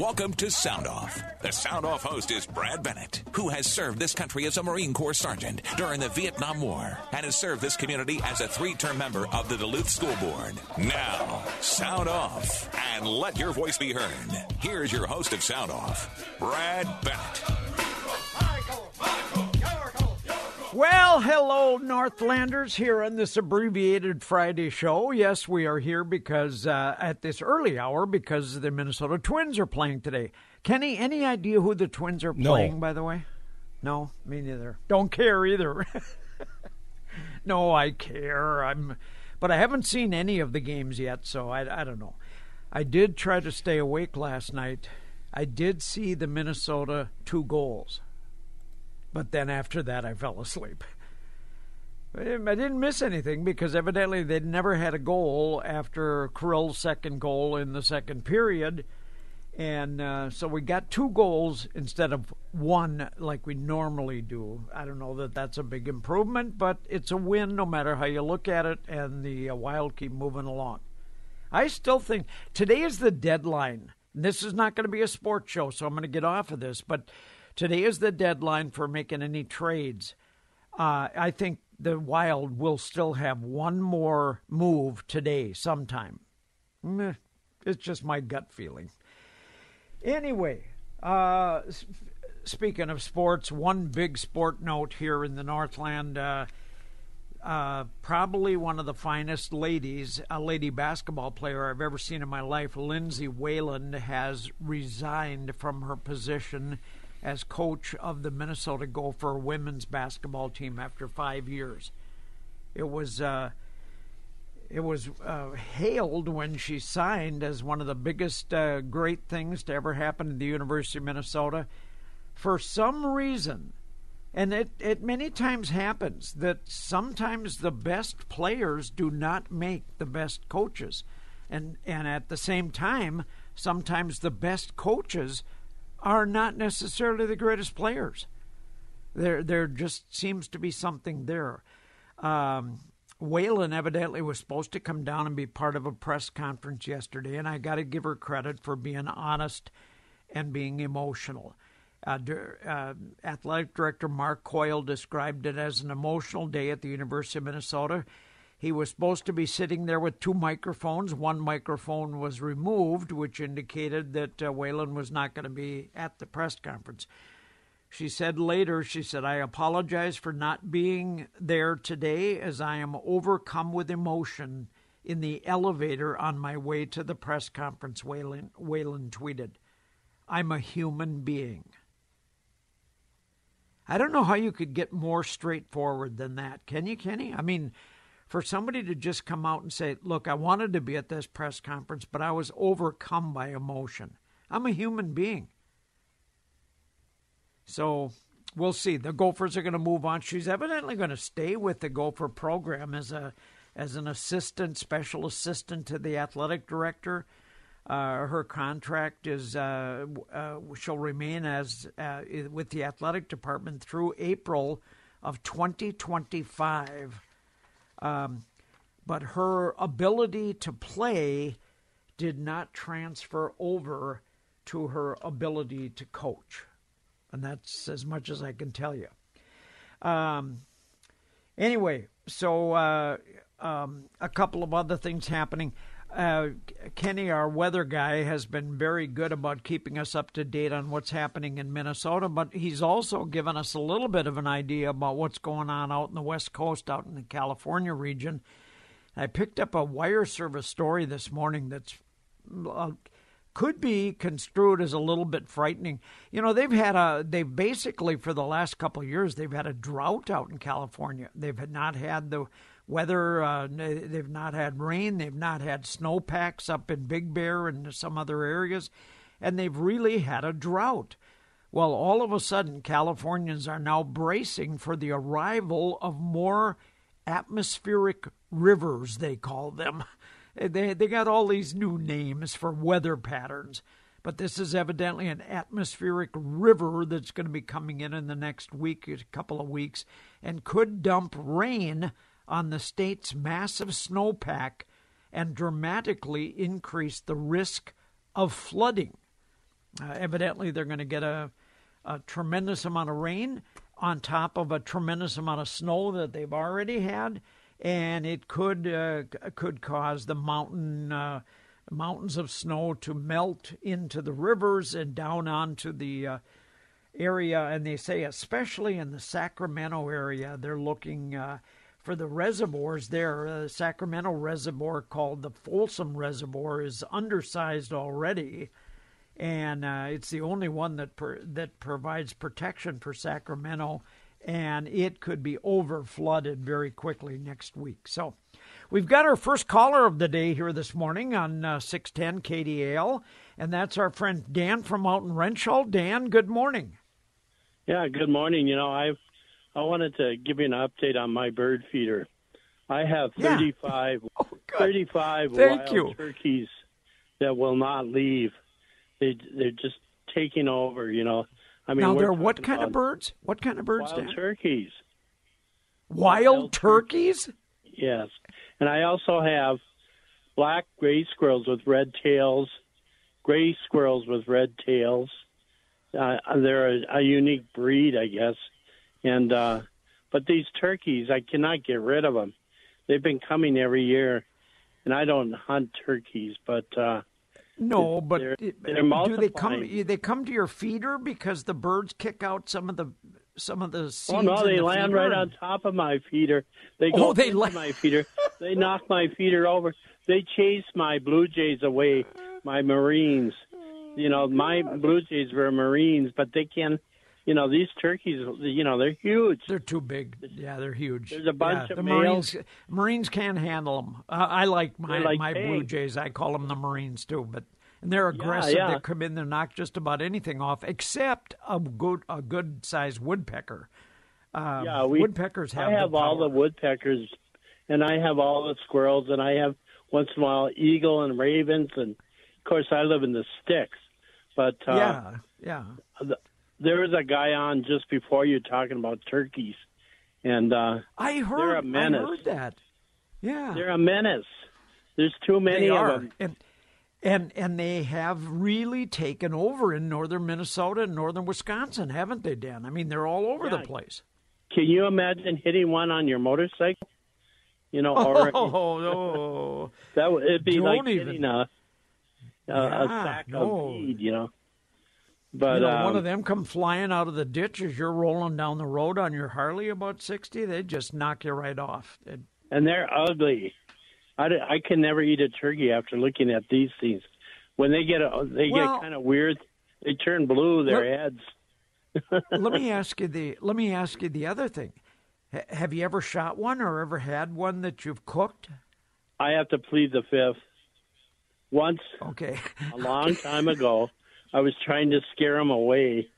welcome to Sound Off. The Sound Off host is Brad Bennett, who has served this country as a Marine Corps sergeant during the Vietnam War and has served this community as a three term member of the Duluth School Board. Now, Sound Off and let your voice be heard. Here's your host of Sound Off, Brad Bennett. Well, hello, Northlanders, here on this abbreviated Friday show. Yes, we are here because uh, at this early hour because the Minnesota Twins are playing today. Kenny, any idea who the Twins are No. playing, by the way? No, me neither. Don't care either. no, I care. I'm, but I haven't seen any of the games yet, so I, I don't know. I did try to stay awake last night. I did see the Minnesota two goals. But then after that, I fell asleep. I didn't miss anything because evidently they'd never had a goal after Kirill's second goal in the second period. And uh, so we got two goals instead of one like we normally do. I don't know that that's a big improvement, but it's a win no matter how you look at it, and the uh, Wild keep moving along. I still think today is the deadline. This is not going to be a sports show, so I'm going to get off of this, but today is the deadline for making any trades. Uh, I think the Wild will still have one more move today sometime. Meh, it's just my gut feeling. Anyway, uh, speaking of sports, one big sport note here in the Northland. Uh, uh, probably one of the finest ladies, a lady basketball player I've ever seen in my life, Lindsay Whalen, has resigned from her position as coach of the Minnesota Gopher women's basketball team after five years. It was uh, it was uh, hailed when she signed as one of the biggest uh, great things to ever happen at the University of Minnesota. For some reason, and it, it many times happens that sometimes the best players do not make the best coaches. And and at the same time, sometimes the best coaches are not necessarily the greatest players. There there just seems to be something there. Um, Whalen evidently was supposed to come down and be part of a press conference yesterday, and I got to give her credit for being honest and being emotional. Uh, uh, athletic director Mark Coyle described it as an emotional day at the University of Minnesota. He was supposed to be sitting there with two microphones. One microphone was removed, which indicated that uh, Whalen was not going to be at the press conference. She said later, she said, I apologize for not being there today as I am overcome with emotion in the elevator on my way to the press conference, Whalen, Whalen tweeted. I'm a human being. I don't know how you could get more straightforward than that. Can you, Kenny? I mean, for somebody to just come out and say, Look, I wanted to be at this press conference, but I was overcome by emotion. I'm a human being. So we'll see. The Gophers are going to move on. She's evidently going to stay with the Gopher program as a as an assistant, special assistant to the athletic director. Uh, her contract is uh, uh, she'll remain as uh, with the athletic department through April of 2025. Um, but her ability to play did not transfer over to her ability to coach, and that's as much as I can tell you. Um, anyway, so uh, um, a couple of other things happening. Uh, Kenny, our weather guy, has been very good about keeping us up to date on what's happening in Minnesota, but he's also given us a little bit of an idea about what's going on out in the West Coast, out in the California region. I picked up a wire service story this morning that's uh, could be construed as a little bit frightening. You know, they've had a they've basically for the last couple of years they've had a drought out in California. They've not had the weather. Uh, they've not had rain. They've not had snowpacks up in Big Bear and some other areas, and they've really had a drought. Well, all of a sudden, Californians are now bracing for the arrival of more atmospheric rivers, they call them. They, they got all these new names for weather patterns, but this is evidently an atmospheric river that's going to be coming in in the next week, a couple of weeks, and could dump rain on the state's massive snowpack and dramatically increase the risk of flooding. Uh, evidently, they're going to get a, a tremendous amount of rain on top of a tremendous amount of snow that they've already had, and it could uh, could cause the mountain uh, mountains of snow to melt into the rivers and down onto the uh, area. And they say, especially in the Sacramento area, they're looking uh, for the reservoirs there. The Sacramento reservoir, called the Folsom Reservoir, is undersized already and uh, it's the only one that per, that provides protection for Sacramento, and it could be over flooded very quickly next week. So, we've got our first caller of the day here this morning on uh, six ten KDAL, and that's our friend Dan from Mountain Renshaw. Dan, good morning. Yeah, good morning. You know, I I wanted to give you an update on my bird feeder. I have 35, yeah. oh, 35 Thank wild you. turkeys that will not leave they they're just taking over. You know, I mean, now they're what kind of birds? What kind of birds? Wild Dan? turkeys. Wild, wild turkeys? Yes, and I also have black gray squirrels with red tails, gray squirrels with red tails. Uh, they're a, a unique breed, I guess, and uh, but these turkeys, I cannot get rid of them. They've been coming every year, and I don't hunt turkeys, but uh, no, but they're, they're do they come? They come to your feeder because the birds kick out some of the some of the seeds. Oh no, they the land right on top of my feeder. They go oh, they la- my feeder. They knock my feeder over. They chase my blue jays away. My marines. You know, my blue jays were marines, but they can. You know, these turkeys. You know, they're huge. They're too big. Yeah, they're huge. There's a bunch yeah, of the males. Marines. Marines can't handle them. Uh, I like my like my blue jays. I call them the Marines too, but. And they're aggressive. yeah. They come in, they knock just about anything off, except a good a good sized woodpecker. Um, Yeah, we- woodpeckers have. I have the all the woodpeckers, and I have all the squirrels, and I have once in a while eagle and ravens, and of course I live in the sticks. But uh, yeah, yeah. There was a guy on just before you talking about turkeys, and uh, I heard. They're a menace. I heard that. Yeah, they're a menace. There's too many they of are. them. And, and and they have really taken over in northern Minnesota and northern Wisconsin, haven't they, Dan? I mean, they're all over the place. Can you imagine hitting one on your motorcycle? You know, or Oh no! that would it'd be Don't like even. hitting a a, a sack no. of weed. You know, but you know, um, one of them come flying out of the ditch as you're rolling down the road on your Harley about sixty. They just knock you right off. It- and they're ugly. I, I can never eat a turkey after looking at these things. When they get a, they Well- get kind of weird. They turn blue. Their Let- heads. let me ask you the let me ask you the other thing. H- have you ever shot one or ever had one that you've cooked? I have to plead the fifth. Once Okay. a long time ago, I was trying to scare them away,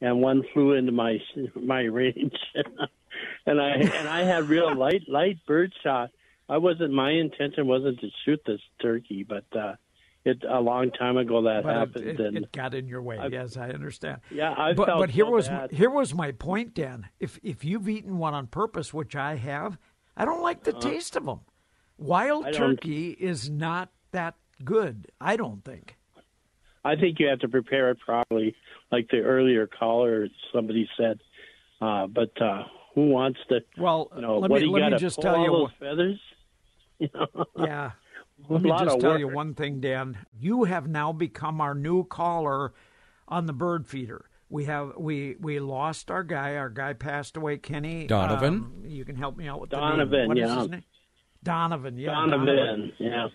and one flew into my my range, and I and I had real light light bird shot. I wasn't my intention wasn't to shoot this turkey, but uh, it a long time ago that but happened, it, and it got in your way. I- yes, I understand. yeah, I but felt but here so was bad. here was my point, Dan. If if you've eaten one on purpose, which I have, I don't like the taste of them. Wild turkey is not that good. I don't think. I think you have to prepare it properly, like the earlier caller somebody said. Uh, but uh, who wants to? Well, You know, let what me do you let me just pull tell all you. those feathers? You know, Yeah. Let me just of tell work. you one thing, Dan. You have now become our new caller on the bird feeder. We have we we lost our guy. Our guy passed away. Kenny Donovan? um, you can help me out with the Donovan, name. What is yeah. his name? Donovan. Yeah. Donovan, yeah.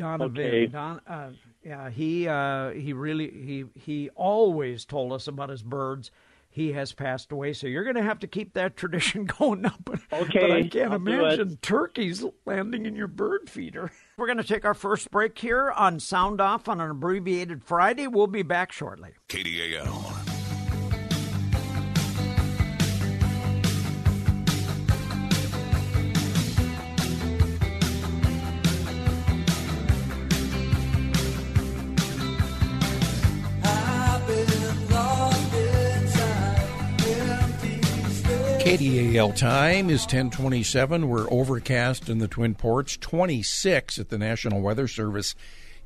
Donovan. Okay. Don, uh, yeah. He uh, he really he he always told us about his birds. He has passed away, so you're going to have to keep that tradition going up. But, but I can't I'll imagine turkeys landing in your bird feeder. We're going to take our first break here on Sound Off on an abbreviated Friday. We'll be back shortly. KDAL. KDAL time is 1027. We're overcast in the Twin Ports, 26 at the National Weather Service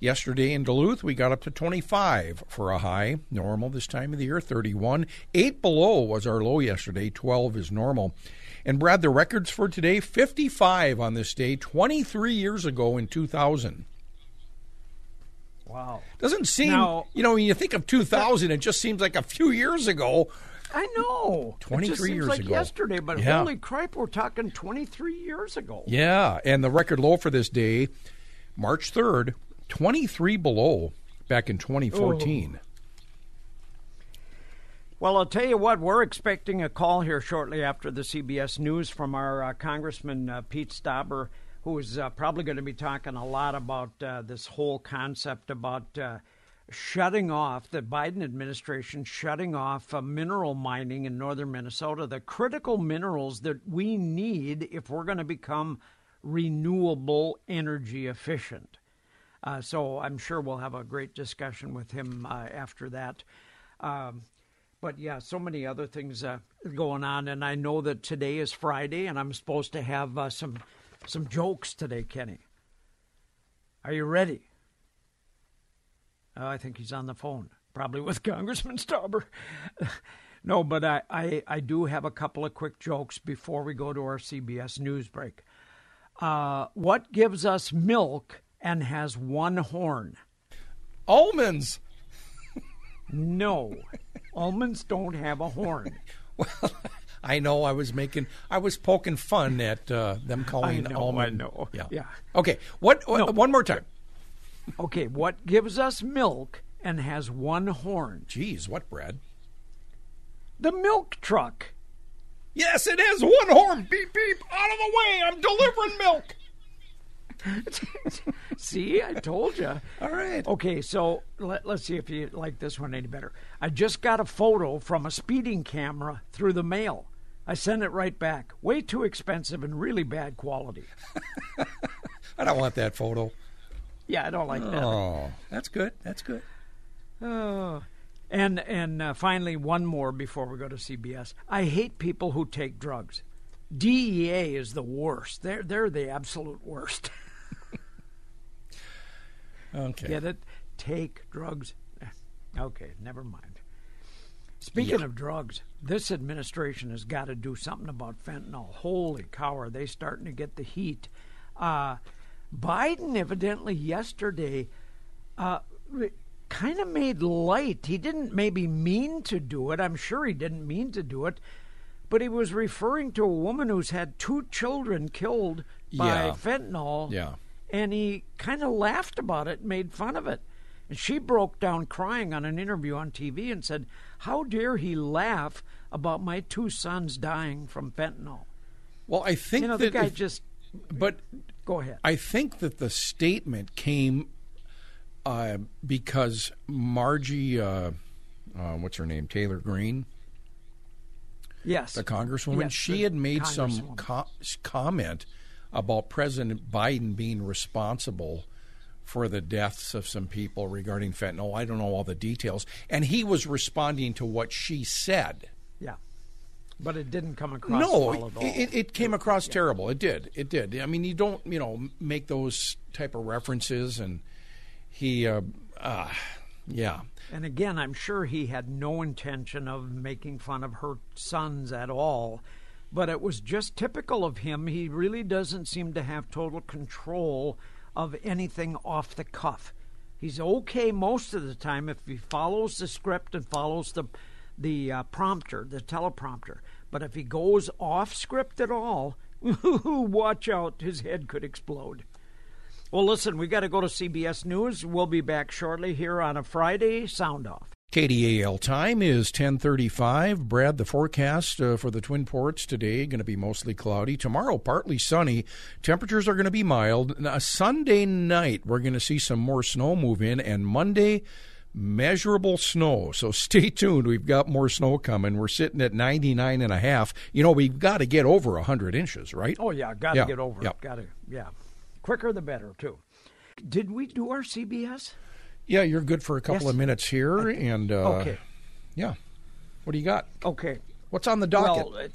Yesterday in Duluth, we got up to 25 for a high. Normal this time of the year, 31. 8 below was our low yesterday. 12 is normal. And Brad, the records for today 55 on this day, 23 years ago in 2000. Wow. Doesn't seem, Now- you know, when you think of 2000, it just seems like a few years ago. I know. 23 it seems years like ago. yesterday, but Yeah. holy crap, we're talking 23 years ago. Yeah, and the record low for this day, March 3rd, 23 below back in 2014. Well, I'll tell you what, we're expecting a call here shortly after the CBS News from our uh, Congressman uh, Pete Stauber, who is uh, probably going to be talking a lot about uh, this whole concept about uh, shutting off the Biden administration shutting off uh, mineral mining in northern Minnesota, the critical minerals that we need if we're going to become renewable energy efficient. Uh, so I'm sure we'll have a great discussion with him uh, after that. Um, but yeah, so many other things uh, going on, and I know that today is Friday, and I'm supposed to have uh, some some jokes today, Kenny. Are you ready? Oh, I think he's on the phone, probably with Congressman Stauber. no, but I, I, I do have a couple of quick jokes before we go to our CBS News break. Uh, what gives us milk and has one horn? Almonds. No, almonds don't have a horn. Well, I know I was making, I was poking fun at uh, them calling I know, almond. I know. Yeah. Yeah. Okay. What? what No. One more time. Okay, what gives us milk and has one horn? Jeez, what, Brad? The milk truck. Yes, it has one horn. Beep beep. Out of the way. I'm delivering milk. See, I told you. All right. Okay, so let, let's see if you like this one any better. I just got a photo from a speeding camera through the mail. I sent it right back. Way too expensive and really bad quality. I don't want that photo. Yeah, I don't like that. Oh, that's good. That's good. Oh. And and uh, finally, one more before we go to CBS. I hate people who take drugs. DEA is the worst. They're they're the absolute worst. Okay. Get it? Take drugs. Eh, Okay, never mind. Speaking Yeah. of drugs, this administration has got to do something about fentanyl. Holy cow, are they starting to get the heat? Uh, Biden evidently yesterday uh, kind of made light. He didn't maybe mean to do it. I'm sure he didn't mean to do it. But he was referring to a woman who's had two children killed by Yeah. fentanyl Yeah. and he kind of laughed about it, made fun of it. And she broke down crying on an interview on TV and said, How dare he laugh about my two sons dying from fentanyl? Well, I think You know, the that, guy if- just, but go ahead. I think that the statement came uh, because Margie, uh, uh, what's her name, Taylor Greene, yes. the congresswoman, Yes, she the had made some co- comment about President Biden being responsible for the deaths of some people regarding fentanyl. I don't know all the details, and he was responding to what she said. Yeah. But it didn't come across no, well at all. it, it came across terrible. It did. It did. I mean, you don't, you know, make those type of references, and he, uh, uh, yeah, And again, I'm sure he had no intention of making fun of her sons at all, but it was just typical of him. He really doesn't seem to have total control of anything off the cuff. He's okay most of the time if he follows the script and follows the the uh, prompter, the teleprompter. But if he goes off script at all, watch out, his head could explode. Well, listen, we got to go to CBS News. We'll be back shortly here on a Friday sound off. KDAL time is 1035. Brad, the forecast uh, for the Twin Ports today going to be mostly cloudy. Tomorrow, partly sunny. Temperatures are going to be mild. Now, Sunday night, we're going to see some more snow move in, and Monday, measurable snow. So stay tuned. We've got more snow coming. We're sitting at 99 and a half. You know, we've got to get over 100 inches, right? Oh yeah, got to Yeah, get over yeah. Got to, yeah. Quicker the better too. Did we do our CBS? Yeah, you're good for a couple Yes. of minutes here. And, uh, Okay. yeah. What do you got? Okay. What's on the docket? Well, it,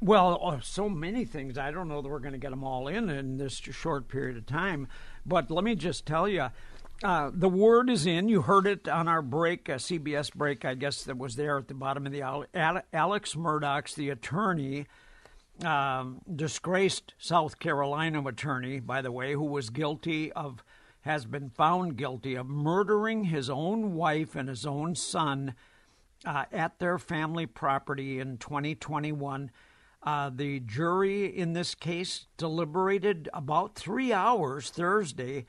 well, oh, so many things. I don't know that we're going to get them all in in this short period of time. But let me just tell you, uh, the word is in. You heard it on our break, a CBS break, I guess, that was there at the bottom of the Alex Murdaugh's the attorney, um, disgraced South Carolina attorney, by the way, who was guilty of, has been found guilty of murdering his own wife and his own son uh, at their family property in 2021. Uh, the jury in this case deliberated about three hours Thursday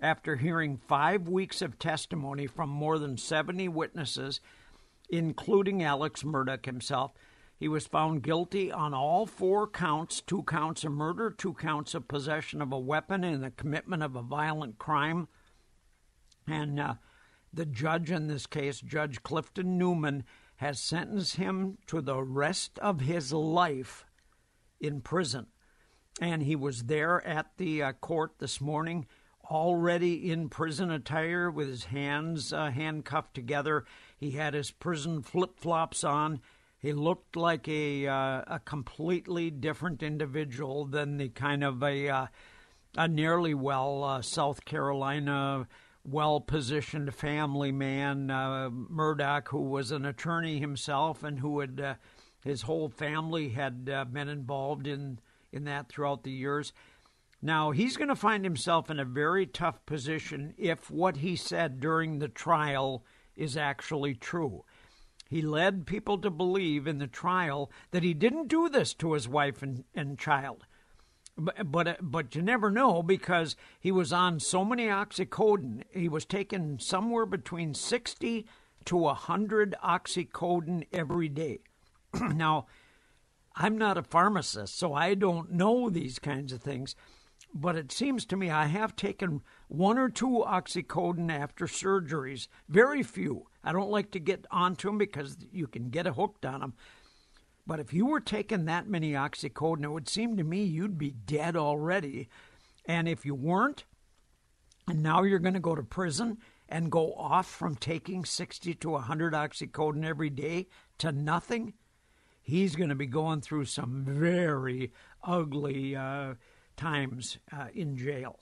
after hearing five weeks of testimony from more than 70 witnesses, including Alex Murdaugh himself. He was found guilty on all four counts two counts of murder, two counts of possession of a weapon, and the commitment of a violent crime. And uh, the judge in this case, Judge Clifton Newman, has sentenced him to the rest of his life in prison. And he was there at the uh, court this morning already in prison attire with his hands uh, handcuffed together. He had his prison flip flops on. He looked like a uh, a completely different individual than the kind of a uh, a nearly well uh, South Carolina well positioned family man uh, Murdaugh, who was an attorney himself and who had uh, his whole family had been involved in in that throughout the years. Now, he's going to find himself in a very tough position if what he said during the trial is actually true. He led people to believe in the trial that he didn't do this to his wife and, and child. But, but but you never know because he was on so many oxycodone. He was taking somewhere between 60 to 100 oxycodone every day. now, I'm not a pharmacist, so I don't know these kinds of things but it seems to me I have taken one or two oxycodone after surgeries, very few. I don't like to get onto them because you can get hooked on them. But if you were taking that many oxycodone, it would seem to me you'd be dead already. And if you weren't, and now you're going to go to prison and go off from taking 60 to 100 oxycodone every day to nothing, he's going to be going through some very ugly. Uh, times uh, in jail.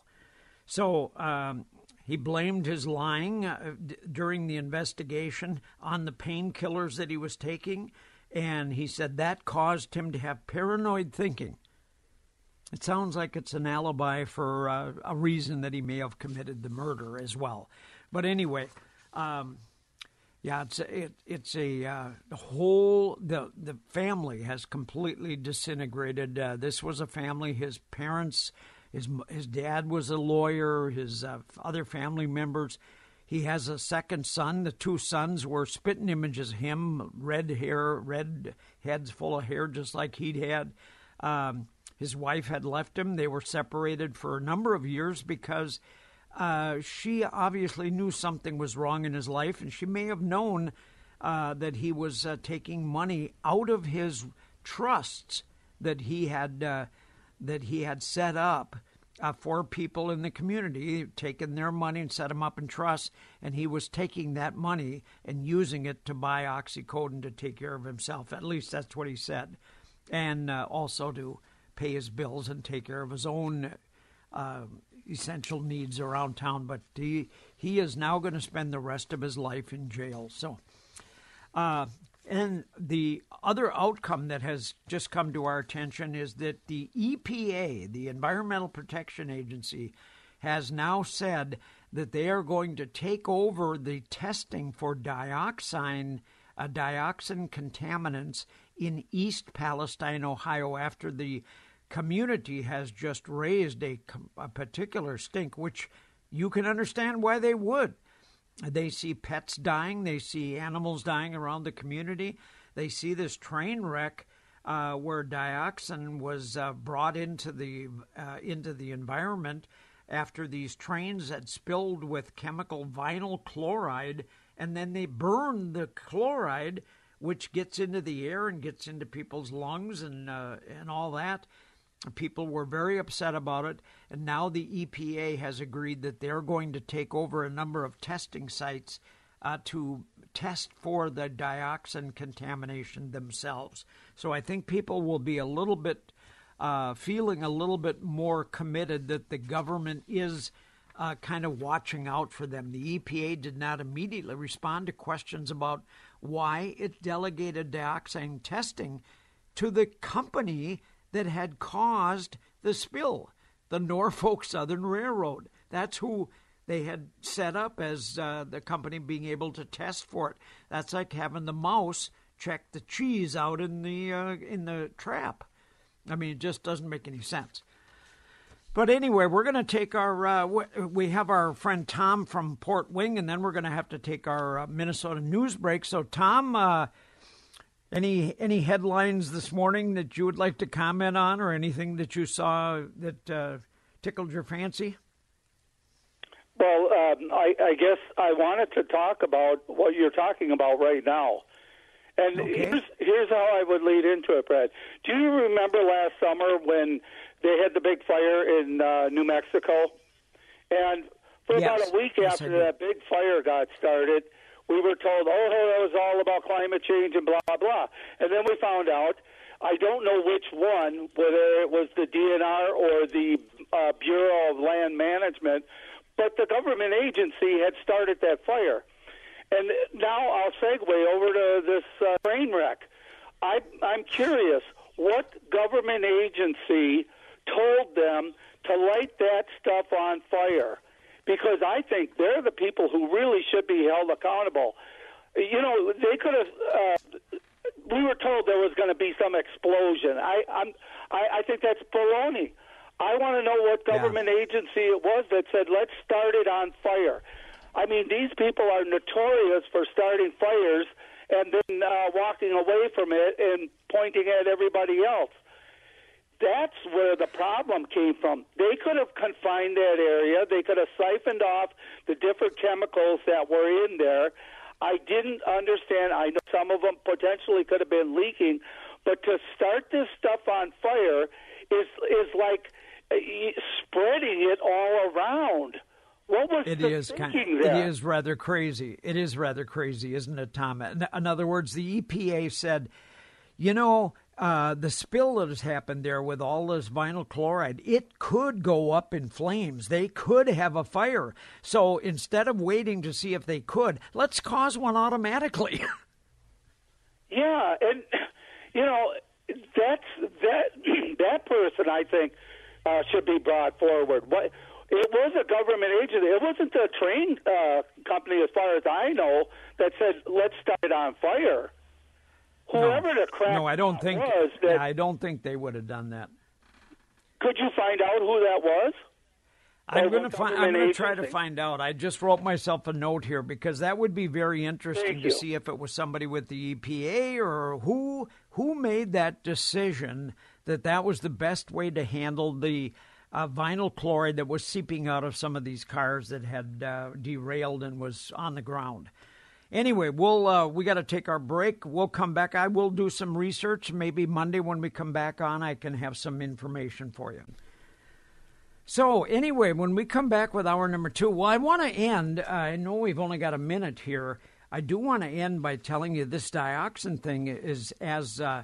So um, he blamed his lying uh, d- during the investigation on the painkillers that he was taking, and he said that caused him to have paranoid thinking. It sounds like it's an alibi for uh, a reason that he may have committed the murder as well. But anyway, um, yeah, it's it, it's a uh, the whole the the family has completely disintegrated. Uh, this was a family. His parents, his his dad was a lawyer. His uh, other family members. He has a second son. The two sons were spitting images of him, red hair, red heads full of hair, just like he'd had. Um, his wife had left him. They were separated for a number of years because uh, she obviously knew something was wrong in his life, and she may have known uh, that he was uh, taking money out of his trusts that he had uh, that he had set up uh, for people in the community, taking their money and set them up in trusts, and he was taking that money and using it to buy oxycodone to take care of himself. At least that's what he said, and uh, also to pay his bills and take care of his own uh, essential needs around town, but he he is now going to spend the rest of his life in jail. So, uh, and the other outcome that has just come to our attention is that the EPA, the Environmental Protection Agency, has now said that they are going to take over the testing for dioxin, uh, dioxin contaminants in East Palestine, Ohio, after the community has just raised a, a particular stink, which you can understand why they would. They see pets dying, they see animals dying around the community, they see this train wreck. Uh, where dioxin was uh, brought into the uh, into the environment after these trains had spilled with chemical vinyl chloride, and then they burned the chloride, which gets into the air and gets into people's lungs and uh, and all that. People were very upset about it, and now the EPA has agreed that they're going to take over a number of testing sites uh, to test for the dioxin contamination themselves. So I think people will be a little bit uh, feeling a little bit more committed that the government is uh, kind of watching out for them. The EPA did not immediately respond to questions about why it delegated dioxin testing to the company that had caused the spill, the Norfolk Southern Railroad. That's who they had set up as uh, the company being able to test for it. That's like having the mouse check the cheese out in the uh, in the trap. I mean, it just doesn't make any sense. But anyway, we're going to take our. Uh, we have our friend Tom from Port Wing, and then we're going to have to take our uh, Minnesota news break. So, Tom, uh, any any headlines this morning that you would like to comment on, or anything that you saw that uh, tickled your fancy? Well, um, I, I guess I wanted to talk about what you're talking about right now. And okay. here's here's how I would lead into it, Brad. Do you remember last summer when they had the big fire in uh, New Mexico? And for yes. about a week yes, after that big fire got started, we were told, "Oh, that was all about climate change and blah blah." And then we found out. I don't know which one, whether it was the DNR or the uh, Bureau of Land Management, but the government agency had started that fire. And now I'll segue over to this uh, train wreck. I, I'm curious, what government agency told them to light that stuff on fire? Because I think they're the people who really should be held accountable. You know, they could have. Uh, we were told there was going to be some explosion. I, I'm, I, I think that's baloney. I want to know what government yeah. agency it was that said, let's start it on fire. I mean, these people are notorious for starting fires and then uh, walking away from it and pointing at everybody else. Where the problem came from. They could have confined that area. They could have siphoned off the different chemicals that were in there. I didn't understand. I know some of them potentially could have been leaking, but to start this stuff on fire is is like uh, spreading it all around. What was it the is thinking kind, there? It is rather crazy. It is rather crazy, isn't it, Tom? In other words, the EPA said, you know, uh, the spill that has happened there with all this vinyl chloride, it could go up in flames. They could have a fire. So instead of waiting to see if they could, let's cause one automatically. yeah, and you know that's that that person I think uh, should be brought forward. What it was a government agency. It wasn't a train uh, company, as far as I know, that said, "Let's start it on fire." Whoever no. the no, I don't think. Was that, yeah, I don't think they would have done that. Could you find out who that was? I'm going to find. I'm going to try to find out. I just wrote myself a note here because that would be very interesting to see if it was somebody with the EPA or who who made that decision that that was the best way to handle the uh, vinyl chloride that was seeping out of some of these cars that had uh, derailed and was on the ground. Anyway, we'll uh, we got to take our break. We'll come back. I will do some research. Maybe Monday when we come back on, I can have some information for you. So anyway, when we come back with hour number two, well, I want to end. Uh, I know we've only got a minute here. I do want to end by telling you this dioxin thing is as uh,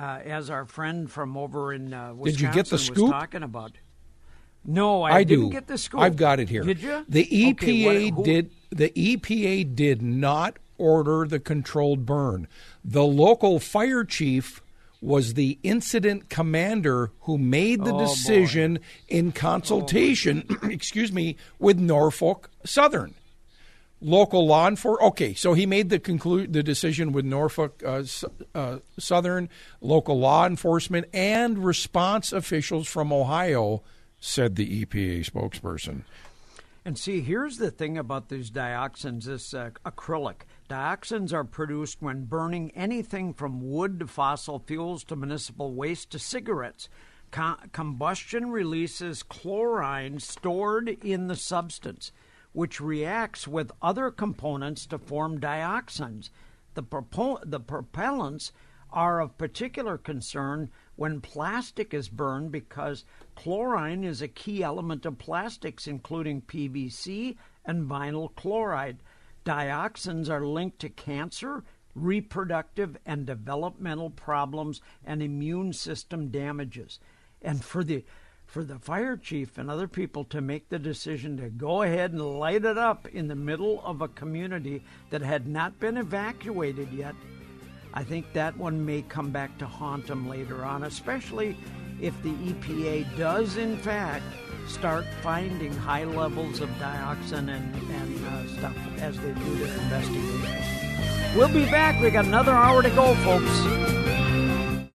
uh, as our friend from over in Wisconsin Did you get the scoop? was talking about. No, I, I didn't do. get the scoop. I've got it here. Did you? The EPA okay, what, did. The EPA did not order the controlled burn. The local fire chief was the incident commander who made the oh, decision boy. in consultation, oh, excuse me, with Norfolk Southern. Local law enforcement. Okay, so he made the conclude the decision with Norfolk uh, uh, Southern, local law enforcement, and response officials from Ohio said the EPA spokesperson. And see, here's the thing about these dioxins this uh, acrylic. Dioxins are produced when burning anything from wood to fossil fuels to municipal waste to cigarettes. combustion releases chlorine stored in the substance, which reacts with other components to form dioxins. The, propo- the propellants are of particular concern when plastic is burned because chlorine is a key element of plastics, including PVC and vinyl chloride. Dioxins are linked to cancer, reproductive and developmental problems, and immune system damages. And for the for the fire chief and other people to make the decision to go ahead and light it up in the middle of a community that had not been evacuated yet, I think that one may come back to haunt them later on, especially if the EPA does, in fact, start finding high levels of dioxin and, and uh, stuff as they do their investigation. We'll be back. We got another hour to go, folks.